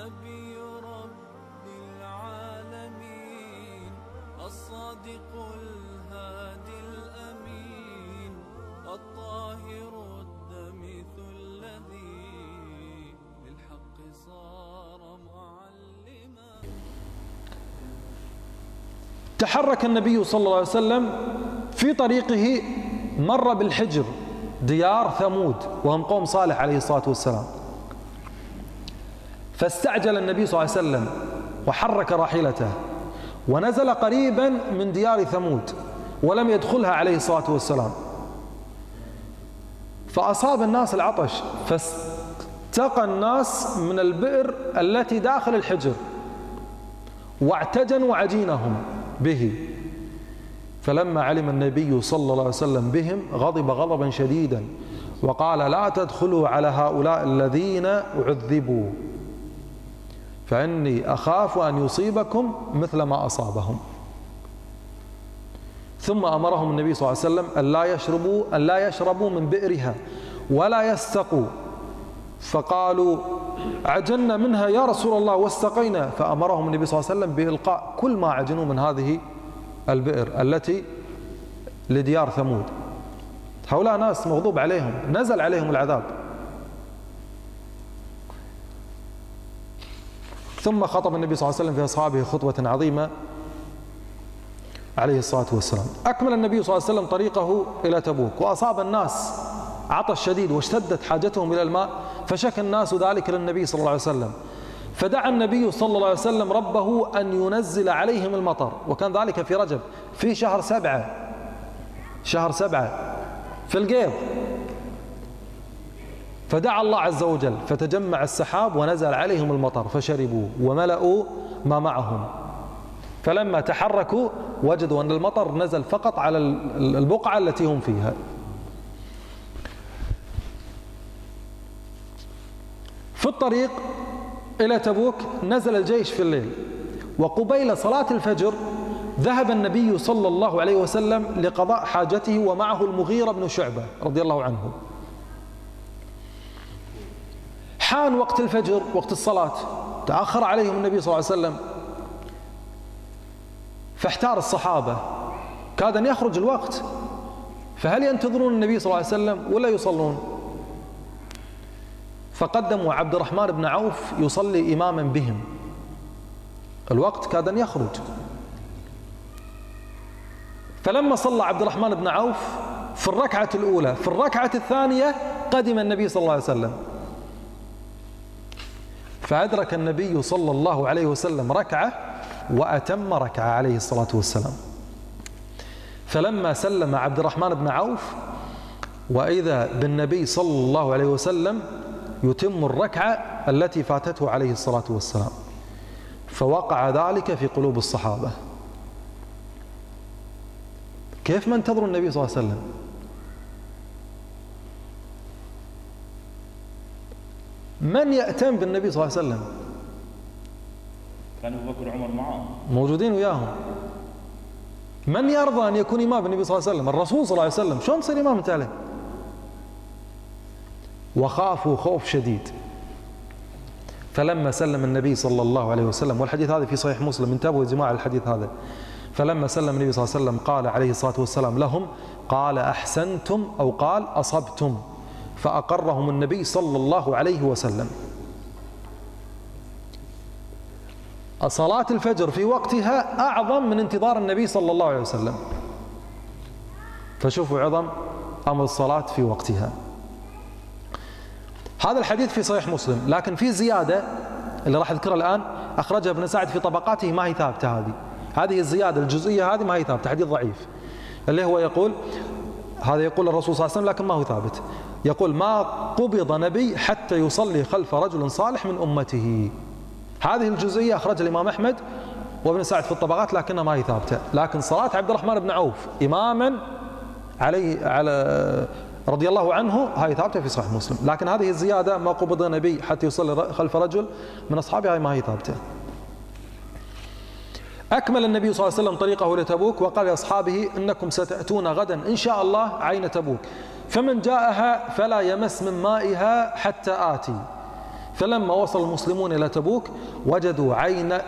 نبي رب العالمين الصادق الهادي الأمين الطاهر الدمث الذي للحق صار معلما. تحرك النبي صلى الله عليه وسلم في طريقه مر بالحجر ديار ثمود وهم قوم صالح عليه الصلاة والسلام. فاستعجل النبي صلى الله عليه وسلم وحرك راحلته ونزل قريبا من ديار ثمود ولم يدخلها عليه الصلاة والسلام. فأصاب الناس العطش فاستقى الناس من البئر التي داخل الحجر واعتجنوا عجينهم به. فلما علم النبي صلى الله عليه وسلم بهم غضب غضبا شديدا وقال لا تدخلوا على هؤلاء الذين عذبوا. فإني أخاف أن يصيبكم مثل ما أصابهم. ثم أمرهم النبي صلى الله عليه وسلم أن لا يشربوا أن لا يشربوا من بئرها ولا يستقوا. فقالوا عجلنا منها يا رسول الله واستقينا. فأمرهم النبي صلى الله عليه وسلم بإلقاء كل ما عجنوا من هذه البئر التي لديار ثمود. هؤلاء ناس مغضوب عليهم نزل عليهم العذاب. ثم خطب النبي صلى الله عليه وسلم في أصحابه خطبة عظيمة عليه الصلاة والسلام. أكمل النبي صلى الله عليه وسلم طريقه إلى تبوك وأصاب الناس عطش شديد واشتدت حاجتهم إلى الماء فشكى الناس ذلك للنبي صلى الله عليه وسلم. فدعا النبي صلى الله عليه وسلم ربه أن ينزل عليهم المطر وكان ذلك في رجب في شهر سبعة شهر سبعة في القيض. فدعا الله عز وجل فتجمع السحاب ونزل عليهم المطر فشربوا وملأوا ما معهم. فلما تحركوا وجدوا أن المطر نزل فقط على البقعة التي هم فيها. في الطريق إلى تبوك نزل الجيش في الليل وقبيل صلاة الفجر ذهب النبي صلى الله عليه وسلم لقضاء حاجته ومعه المغيرة بن شعبة رضي الله عنه. حان وقت الفجر وقت الصلاة. تأخر عليهم النبي صلى الله عليه وسلم. فاحتار الصحابة. كاد أن يخرج الوقت. فهل ينتظرون النبي صلى الله عليه وسلم ولا يصلون؟ فقدموا عبد الرحمن بن عوف يصلي إماما بهم. الوقت كاد أن يخرج. فلما صلى عبد الرحمن بن عوف في الركعة الأولى في الركعة الثانية قدم النبي صلى الله عليه وسلم. فأدرك النبي صلى الله عليه وسلم ركعة وأتم ركعة عليه الصلاة والسلام. فلما سلم عبد الرحمن بن عوف وإذا بالنبي صلى الله عليه وسلم يتم الركعة التي فاتته عليه الصلاة والسلام. فوقع ذلك في قلوب الصحابة. كيف ما انتظروا النبي صلى الله عليه وسلم؟ من يأتم بالنبي صلى الله عليه وسلم؟ كان أبو بكر وعمر معه. موجودين وياهم. من يرضى أن يكون إمام بالنبي صلى الله عليه وسلم؟ الرسول صلى الله عليه وسلم. شلون تصير إمام أنت عليه؟ وخافوا خوف شديد. فلما سلم النبي صلى الله عليه وسلم والحديث هذا في صحيح مسلم انتبهوا يا جماعة الحديث هذا. فلما سلم النبي صلى الله عليه وسلم قال عليه الصلاة والسلام لهم قال أحسنتم أو قال أصبتم. فأقرهم النبي صلى الله عليه وسلم. صلاة الفجر في وقتها أعظم من انتظار النبي صلى الله عليه وسلم. فشوفوا عظم أمر الصلاة في وقتها. هذا الحديث في صحيح مسلم لكن في زيادة اللي راح أذكرها الآن أخرجها ابن سعد في طبقاته ما هي ثابتة هذه. هذه الزيادة الجزئية هذه ما هي ثابتة حديث ضعيف. اللي هو يقول هذا يقول الرسول صلى الله عليه وسلم لكن ما هو ثابت. يقول ما قبض نبي حتى يصلي خلف رجل صالح من أمته. هذه الجزئية أخرج الإمام أحمد وابن سعد في الطبقات لكنها ما هي ثابتة. لكن صلاة عبد الرحمن بن عوف إماما عليه على رضي الله عنه هاي ثابتة في صحيح مسلم. لكن هذه الزيادة ما قبض نبي حتى يصلي خلف رجل من أصحابه هاي ما هي ثابتة. أكمل النبي صلى الله عليه وسلم طريقه لتبوك وقال لأصحابه إنكم ستأتون غدا إن شاء الله عين تبوك. فمن جاءها فلا يمس من مائها حتى آتي. فلما وصل المسلمون إلى تبوك وجدوا عين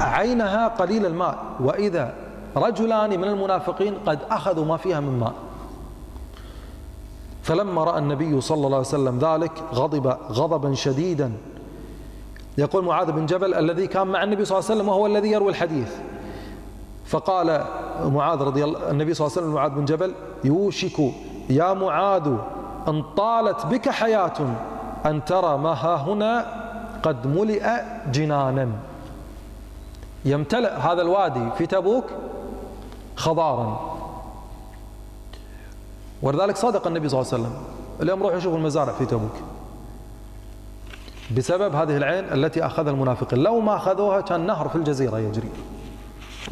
عينها قليل الماء وإذا رجلان من المنافقين قد أخذوا ما فيها من ماء. فلما رأى النبي صلى الله عليه وسلم ذلك غضب غضبا شديدا. يقول معاذ بن جبل الذي كان مع النبي صلى الله عليه وسلم وهو الذي يروي الحديث. فقال معاذ رضي الله النبي صلى الله عليه وسلم معاذ بن جبل يوشك يا معاذ إن طالت بك حياة أن ترى ما ها هنا قد ملئ جنانا. يمتلئ هذا الوادي في تبوك خضارا. ولذلك صدق النبي صلى الله عليه وسلم اليوم روحوا شوفوا المزارع في تبوك. بسبب هذه العين التي أخذها المنافقين. لو ما أخذوها كان نهر في الجزيرة يجري.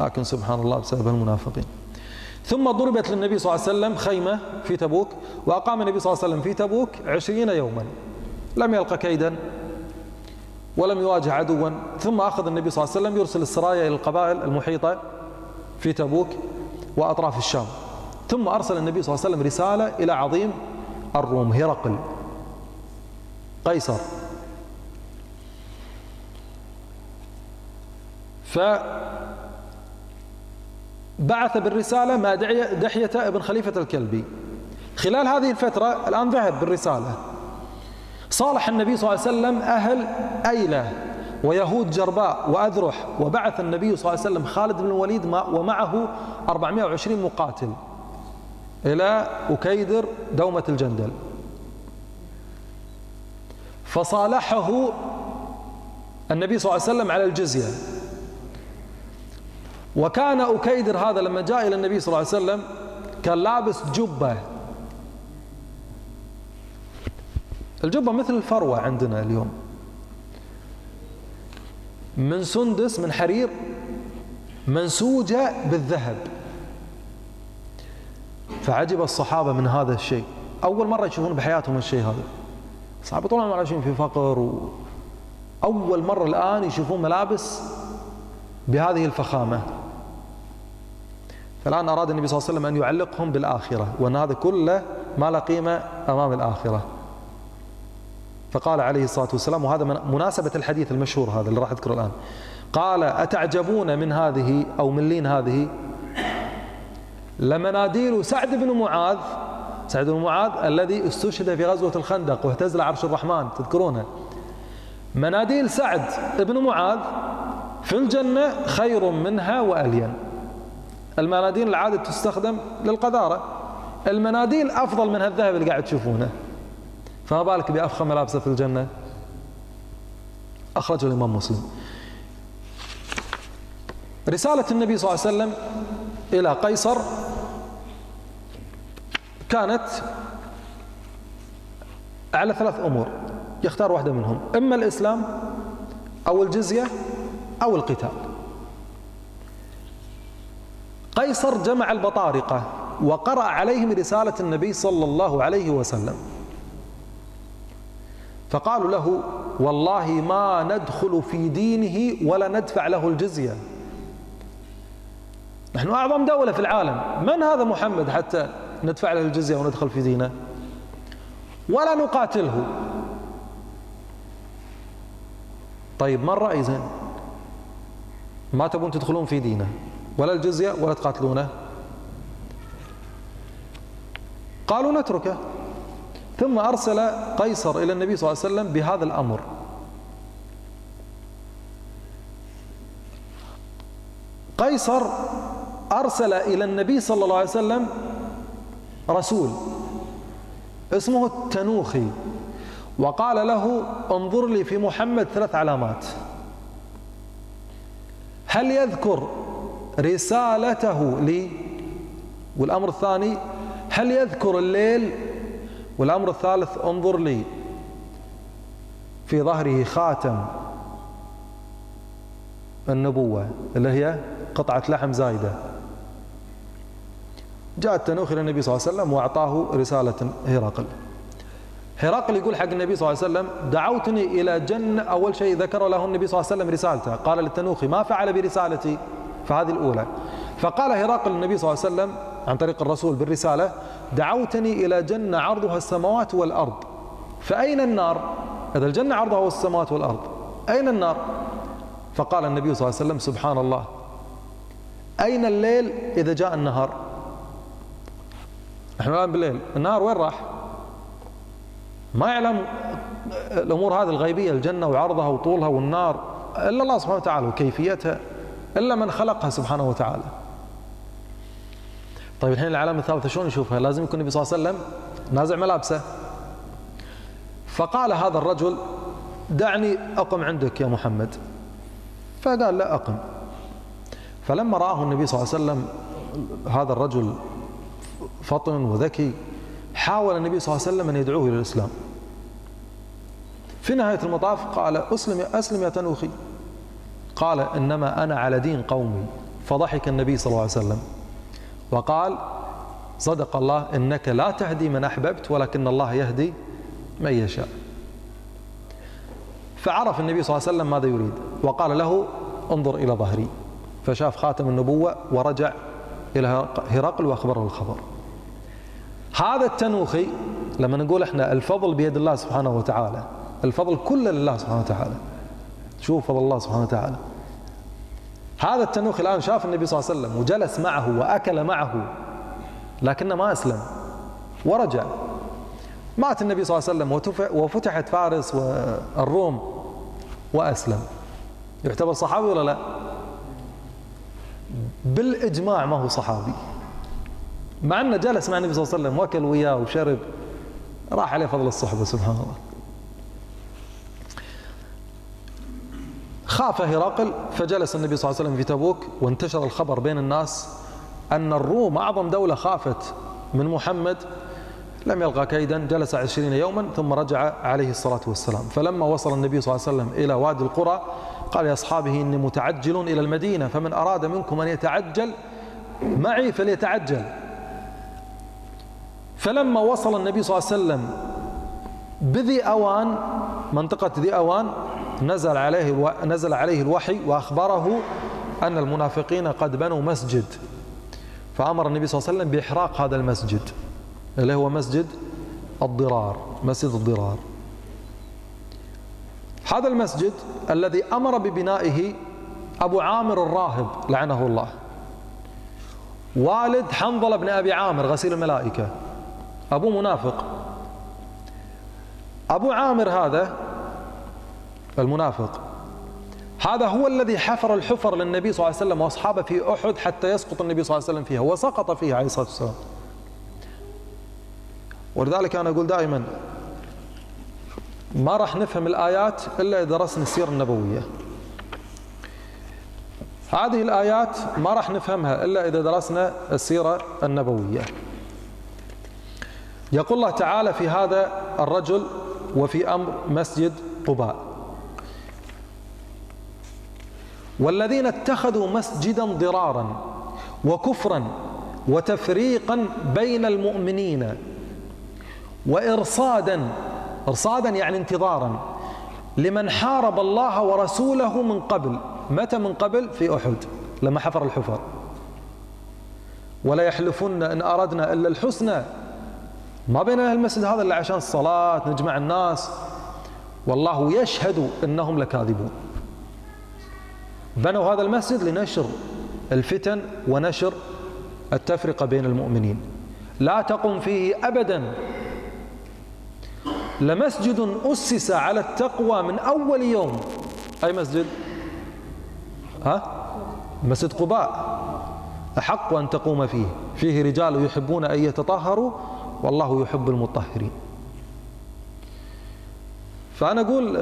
لكن سبحان الله بسبب المنافقين. ثم ضربت للنبي صلى الله عليه وسلم خيمة في تبوك وأقام النبي صلى الله عليه وسلم في تبوك عشرين يوما. لم يلقى كيدا ولم يواجه عدوا. ثم أخذ النبي صلى الله عليه وسلم يرسل السرايا إلى القبائل المحيطة في تبوك وأطراف الشام. ثم أرسل النبي صلى الله عليه وسلم رسالة إلى عظيم الروم هرقل قيصر. فبعث بالرسالة مع دحية ابن خليفة الكلبي. خلال هذه الفترة الآن ذهب بالرسالة. صالح النبي صلى الله عليه وسلم أهل أيلة ويهود جرباء وأذرح وبعث النبي صلى الله عليه وسلم خالد بن الوليد ومعه 420 مقاتل إلى أكيدر دومة الجندل. فصالحه النبي صلى الله عليه وسلم على الجزية. وكان أكيدر هذا لما جاء إلى النبي صلى الله عليه وسلم كان لابس جبة. الجبة مثل الفروة عندنا اليوم. من سندس من حرير منسوجة بالذهب. فعجب الصحابة من هذا الشيء. أول مرة يشوفون بحياتهم الشيء هذا. الصحابة طول عمرهم عايشين في فقر و... أول مرة الآن يشوفون ملابس بهذه الفخامة. فالآن أراد النبي صلى الله عليه وسلم أن يعلقهم بالآخرة وأن هذا كله ما له قيمة أمام الآخرة. فقال عليه الصلاة والسلام وهذا من مناسبة الحديث المشهور هذا اللي راح أذكره الآن. قال أتعجبون من هذه أو من لين هذه؟ لمناديل سعد بن معاذ سعد بن معاذ الذي استشهد في غزوة الخندق واهتز عرش الرحمن تذكرونه. مناديل سعد بن معاذ في الجنة خير منها وألين. المناديل العادة تستخدم للقذارة. المناديل أفضل من هالذهب اللي قاعد تشوفونه. فما بالك بأفخم ملابسه في الجنة؟ أخرجه الإمام مسلم. رسالة النبي صلى الله عليه وسلم إلى قيصر كانت على ثلاث أمور. يختار واحدة منهم. إما الإسلام أو الجزية أو القتال. قيصر جمع البطارقة وقرأ عليهم رسالة النبي صلى الله عليه وسلم. فقالوا له والله ما ندخل في دينه ولا ندفع له الجزية. نحن أعظم دولة في العالم. من هذا محمد حتى ندفع له الجزية وندخل في دينه؟ ولا نقاتله. طيب ما الرأي زين؟ ما تبون تدخلون في دينه؟ ولا الجزية ولا تقاتلونه. قالوا نتركه. ثم أرسل قيصر إلى النبي صلى الله عليه وسلم بهذا الأمر. قيصر أرسل إلى النبي صلى الله عليه وسلم رسول اسمه التنوخي وقال له انظر لي في محمد ثلاث علامات. هل يذكر رسالته لي. والأمر الثاني هل يذكر الليل؟ والأمر الثالث انظر لي. في ظهره خاتم النبوة اللي هي قطعة لحم زايدة. جاء التنوخ إلى النبي صلى الله عليه وسلم وأعطاه رسالة هرقل هرقل يقول حق النبي صلى الله عليه وسلم دعوتني إلى جنة أول شيء ذكر له النبي صلى الله عليه وسلم رسالته. قال للتنوخي ما فعل برسالتي؟ فهذه الأولى. فقال هرقل النبي صلى الله عليه وسلم عن طريق الرسول بالرسالة دعوتني إلى جنة عرضها السماوات والأرض. فأين النار؟ إذا الجنة عرضها السماوات والأرض. أين النار؟ فقال النبي صلى الله عليه وسلم سبحان الله. أين الليل إذا جاء النهار؟ إحنا الآن بالليل. النهار وين راح؟ ما يعلم الأمور هذه الغيبية الجنة وعرضها وطولها والنار إلا الله سبحانه وتعالى وكيفيتها. إلا من خلقها سبحانه وتعالى. طيب الحين العلامة الثالثة شلون نشوفها؟ لازم يكون النبي صلى الله عليه وسلم نازع ملابسه. فقال هذا الرجل دعني أقم عندك يا محمد. فقال لا أقم. فلما رآه النبي صلى الله عليه وسلم هذا الرجل فطن وذكي حاول النبي صلى الله عليه وسلم أن يدعوه إلى الإسلام. في نهاية المطاف قال أسلم يا أسلم يا تنوخي. قال إنما أنا على دين قومي فضحك النبي صلى الله عليه وسلم. وقال صدق الله إنك لا تهدي من أحببت ولكن الله يهدي من يشاء. فعرف النبي صلى الله عليه وسلم ماذا يريد وقال له انظر إلى ظهري. فشاف خاتم النبوة ورجع إلى هرقل وأخبره الخبر. هذا التنوخي لما نقول إحنا الفضل بيد الله سبحانه وتعالى الفضل كله لله سبحانه وتعالى. شوف فضل الله سبحانه وتعالى. هذا التنوخي الآن شاف النبي صلى الله عليه وسلم وجلس معه وأكل معه لكنه ما أسلم ورجع. مات النبي صلى الله عليه وسلم وفتحت فارس والروم وأسلم. يعتبر صحابي ولا لا؟ بالإجماع ما هو صحابي. مع أنه جلس مع النبي صلى الله عليه وسلم وأكل وياه وشرب راح عليه فضل الصحبة سبحان الله. خاف هرقل فجلس النبي صلى الله عليه وسلم في تبوك وانتشر الخبر بين الناس أن الروم أعظم دولة خافت من محمد لم يلقى كيدا جلس عشرين يوما ثم رجع عليه الصلاة والسلام. فلما وصل النبي صلى الله عليه وسلم إلى وادي القرى قال لأصحابه إني متعجل إلى المدينة فمن أراد منكم أن يتعجل معي فليتعجل. فلما وصل النبي صلى الله عليه وسلم بذي أوان منطقة ذي أوان نزل عليه نزل عليه الوحي وأخبره أن المنافقين قد بنوا مسجد. فأمر النبي صلى الله عليه وسلم بإحراق هذا المسجد اللي هو مسجد الضرار مسجد الضرار. هذا المسجد الذي أمر ببنائه أبو عامر الراهب لعنه الله. والد حنظلة بن أبي عامر غسيل الملائكة. أبو منافق. أبو عامر هذا المنافق هذا هو الذي حفر الحفر للنبي صلى الله عليه وسلم واصحابه في أحد حتى يسقط النبي صلى الله عليه وسلم فيها وسقط فيها عليه الصلاة والسلام. ولذلك أنا أقول دائما ما راح نفهم الآيات إلا إذا درسنا السيرة النبوية. هذه الآيات ما راح نفهمها إلا إذا درسنا السيرة النبوية. يقول الله تعالى في هذا الرجل وفي أمر مسجد قباء والذين اتخذوا مسجدا ضرارا وكفرا وتفريقا بين المؤمنين وإرصادا إرصادا يعني انتظارا لمن حارب الله ورسوله من قبل. متى من قبل؟ في أحد لما حفر الحفر ولا يحلفن إن أردنا إلا الحسنى. ما بين المسجد هذا إلا عشان الصلاة نجمع الناس. والله يشهد إنهم لكاذبون. بنوا هذا المسجد لنشر الفتن ونشر التفرقة بين المؤمنين. لا تقم فيه أبدا. لمسجد أسس على التقوى من أول يوم. أي مسجد؟ ها؟ مسجد قباء. أحق أن تقوم فيه. فيه رجال يحبون أن يتطهروا والله يحب المطهرين. فأنا أقول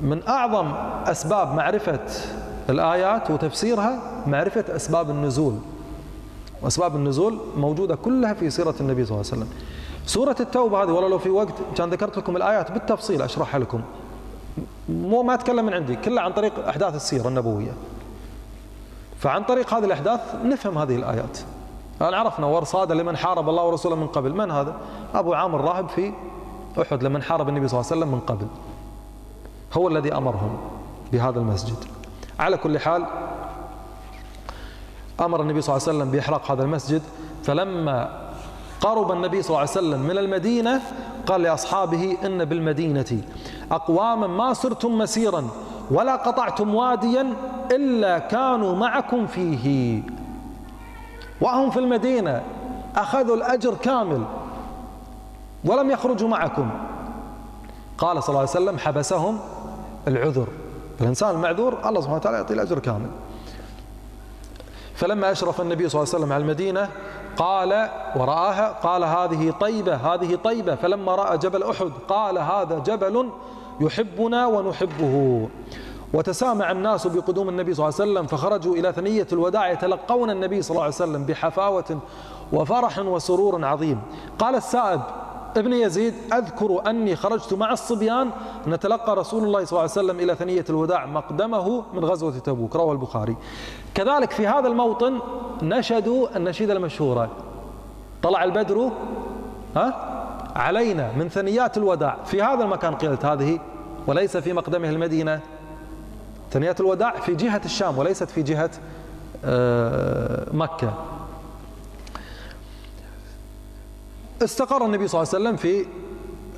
من أعظم أسباب معرفة الآيات وتفسيرها معرفة أسباب النزول. وأسباب النزول موجودة كلها في سيرة النبي صلى الله عليه وسلم. سورة التوبة هذه والله لو في وقت كان ذكرت لكم الآيات بالتفصيل أشرحها لكم. مو ما أتكلم من عندي كلها عن طريق أحداث السيرة النبوية. فعن طريق هذه الأحداث نفهم هذه الآيات. الآن عرفنا ورصادا لمن حارب الله ورسوله من قبل. من هذا؟ أبو عامر راهب في أحد لمن حارب النبي صلى الله عليه وسلم من قبل. هو الذي أمرهم بهذا المسجد. على كل حال أمر النبي صلى الله عليه وسلم بإحراق هذا المسجد. فلما قرب النبي صلى الله عليه وسلم من المدينة قال لأصحابه إن بالمدينة أقواما ما سرتم مسيرا ولا قطعتم واديا إلا كانوا معكم فيه. وهم في المدينة أخذوا الأجر كامل ولم يخرجوا معكم. قال صلى الله عليه وسلم حبسهم العذر. الإنسان المعذور الله سبحانه وتعالى يعطيه الأجر كامل. فلما أشرف النبي صلى الله عليه وسلم على المدينة قال ورآها قال هذه طيبة هذه طيبة. فلما رأى جبل أحد قال هذا جبل يحبنا ونحبه. وتسامع الناس بقدوم النبي صلى الله عليه وسلم فخرجوا إلى ثنية الوداع يتلقون النبي صلى الله عليه وسلم بحفاوة وفرح وسرور عظيم. قال السائب ابن يزيد أذكر أني خرجت مع الصبيان نتلقى رسول الله صلى الله عليه وسلم إلى ثنية الوداع مقدمه من غزوة تبوك رواه البخاري. كذلك في هذا الموطن نشدوا النشيدة المشهورة. طلع البدر ها؟ علينا من ثنيات الوداع. في هذا المكان قيلت هذه وليس في مقدمه المدينة. ثنيات الوداع في جهة الشام وليست في جهة آه، مكة. استقر النبي صلى الله عليه وسلم في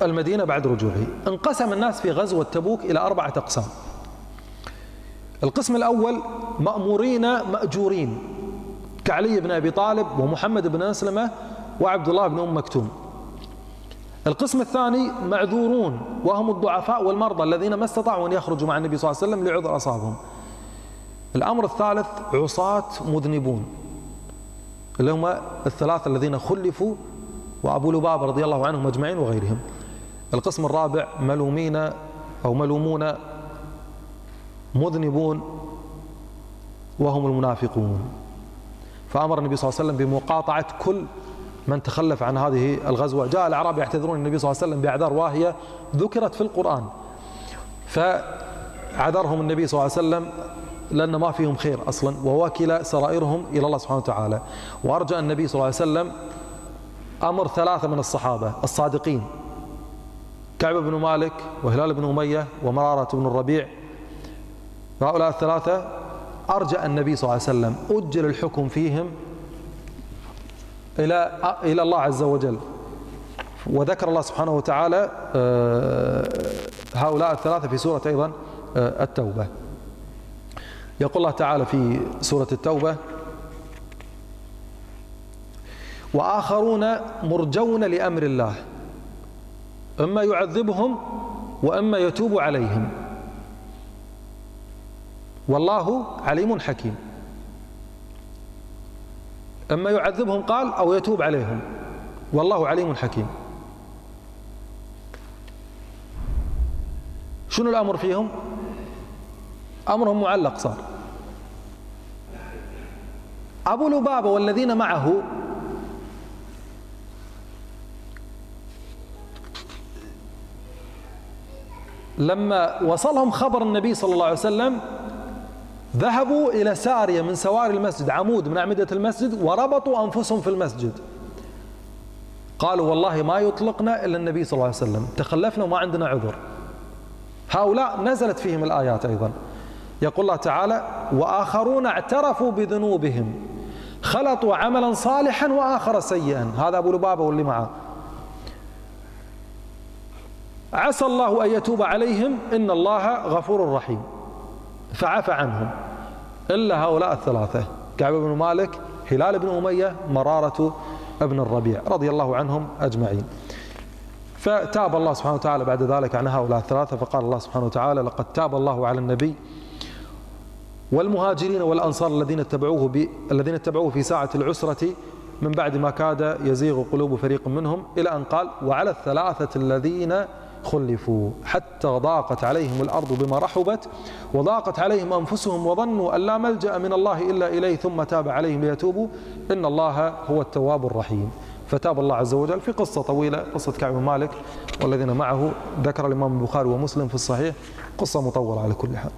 المدينة بعد رجوعه. انقسم الناس في غزوة تبوك إلى أربعة أقسام. القسم الأول مأمورين مأجورين كعلي بن أبي طالب ومحمد بن أسلمة وعبد الله بن أم مكتوم. القسم الثاني معذورون وهم الضعفاء والمرضى الذين ما استطاعوا أن يخرجوا مع النبي صلى الله عليه وسلم لعذر أصابهم. الأمر الثالث عصاة مذنبون. اللي هم الثلاثة الذين خلفوا وأبو لبابة رضي الله عنهم أجمعين وغيرهم. القسم الرابع ملومين أو ملومون مذنبون وهم المنافقون. فأمر النبي صلى الله عليه وسلم بمقاطعة كل من تخلف عن هذه الغزوة. جاء الأعراب يعتذرون النبي صلى الله عليه وسلم بأعذار واهية ذكرت في القرآن. فعذرهم النبي صلى الله عليه وسلم لأن ما فيهم خير أصلا ووكل سرائرهم إلى الله سبحانه وتعالى. وأرجى النبي صلى الله عليه وسلم أمر ثلاثة من الصحابة الصادقين. كعب بن مالك وهلال بن أمية ومرارة بن الربيع. هؤلاء الثلاثة أرجع النبي صلى الله عليه وسلم أجل الحكم فيهم إلى إلى الله عز وجل. وذكر الله سبحانه وتعالى آه، هؤلاء الثلاثة في سورة أيضا آه، التوبة. يقول الله تعالى في سورة التوبة وآخرون مرجون لأمر الله. إما يعذبهم وإما يتوب عليهم. والله عليم حكيم. إما يعذبهم قال أو يتوب عليهم. والله عليم حكيم. شنو الأمر فيهم؟ أمرهم معلق صار. أبو لبابة والذين معه لما وصلهم خبر النبي صلى الله عليه وسلم ذهبوا إلى سارية من سواري المسجد عمود من أعمدة المسجد وربطوا أنفسهم في المسجد. قالوا والله ما يطلقنا إلا النبي صلى الله عليه وسلم تخلفنا وما عندنا عذر. هؤلاء نزلت فيهم الآيات أيضا. يقول الله تعالى وآخرون اعترفوا بذنوبهم خلطوا عملا صالحا وآخر سيئا. هذا أبو لبابة واللي معه. عسى الله أن يتوب عليهم إن الله غفور رحيم. فعفى عنهم. إلا هؤلاء الثلاثة. كعب بن مالك هلال بن أمية مرارة ابن الربيع رضي الله عنهم أجمعين. فتاب الله سبحانه وتعالى بعد ذلك عن هؤلاء الثلاثة فقال الله سبحانه وتعالى لقد تاب الله على النبي والمهاجرين والأنصار الذين اتبعوه ب... الذين اتبعوه في ساعة العسرة من بعد ما كاد يزيغ قلوب فريق منهم إلى أن قال وعلى الثلاثة الذين خلفوا حتى ضاقت عليهم الأرض بما رحبت وضاقت عليهم أنفسهم وظنوا أن لا ملجأ من الله إلا إليه ثم تاب عليهم ليتوبوا. إن الله هو التواب الرحيم. فتاب الله عز وجل في قصة طويلة قصة كعب مالك والذين معه ذكر الإمام البخاري ومسلم في الصحيح قصة مطولة على كل حال.